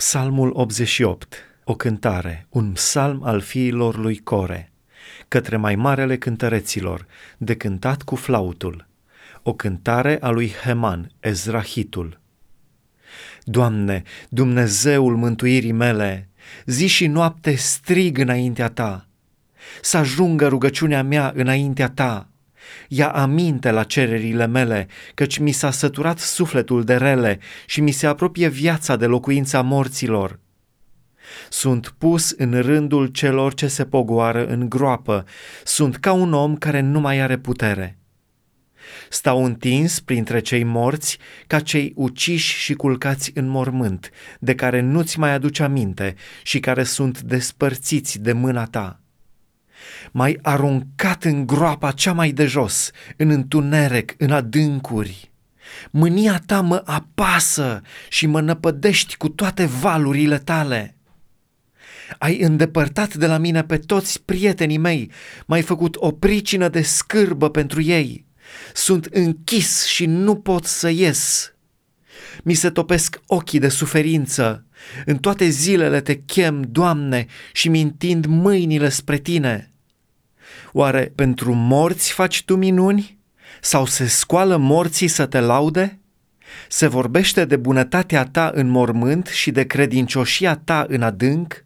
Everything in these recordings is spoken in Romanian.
Psalmul 88, o cântare, un psalm al fiilor lui Core, către mai marele cântăreților, de cântat cu flautul, o cântare a lui Heman, Ezrahitul. Doamne, Dumnezeul mântuirii mele, zi și noapte strig înaintea Ta, să ajungă rugăciunea mea înaintea Ta, Ia aminte la cererile mele, căci mi s-a săturat sufletul de rele și mi se apropie viața de locuința morților. Sunt pus în rândul celor ce se pogoară în groapă, sunt ca un om care nu mai are putere. Stau întins printre cei morți ca cei uciși și culcați în mormânt, de care nu-ți mai aduci aminte și care sunt despărțiți de mâna ta m-ai aruncat în groapa cea mai de jos, în întuneric, în adâncuri. Mânia ta mă apasă și mă năpădești cu toate valurile tale. Ai îndepărtat de la mine pe toți prietenii mei, m-ai făcut o pricină de scârbă pentru ei. Sunt închis și nu pot să ies. Mi se topesc ochii de suferință. În toate zilele te chem, Doamne, și mi întind mâinile spre tine. Oare pentru morți faci tu minuni? Sau se scoală morții să te laude? Se vorbește de bunătatea ta în mormânt și de credincioșia ta în adânc?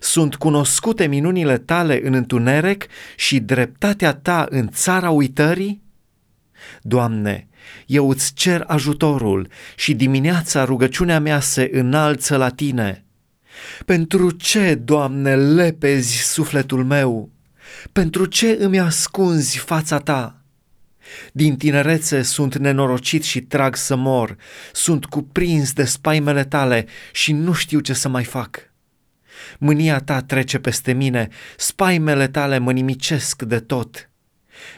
Sunt cunoscute minunile tale în întuneric și dreptatea ta în țara uitării? Doamne, eu îți cer ajutorul și dimineața rugăciunea mea se înalță la tine. Pentru ce, Doamne, lepezi sufletul meu? Pentru ce îmi ascunzi fața ta? Din tinerețe sunt nenorocit și trag să mor, sunt cuprins de spaimele tale și nu știu ce să mai fac. Mânia ta trece peste mine, spaimele tale mă nimicesc de tot.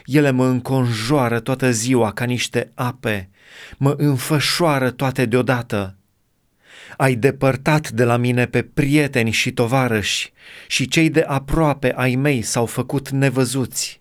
Ele mă înconjoară toată ziua ca niște ape, mă înfășoară toate deodată. Ai depărtat de la mine pe prieteni și tovarăși și cei de aproape ai mei s-au făcut nevăzuți.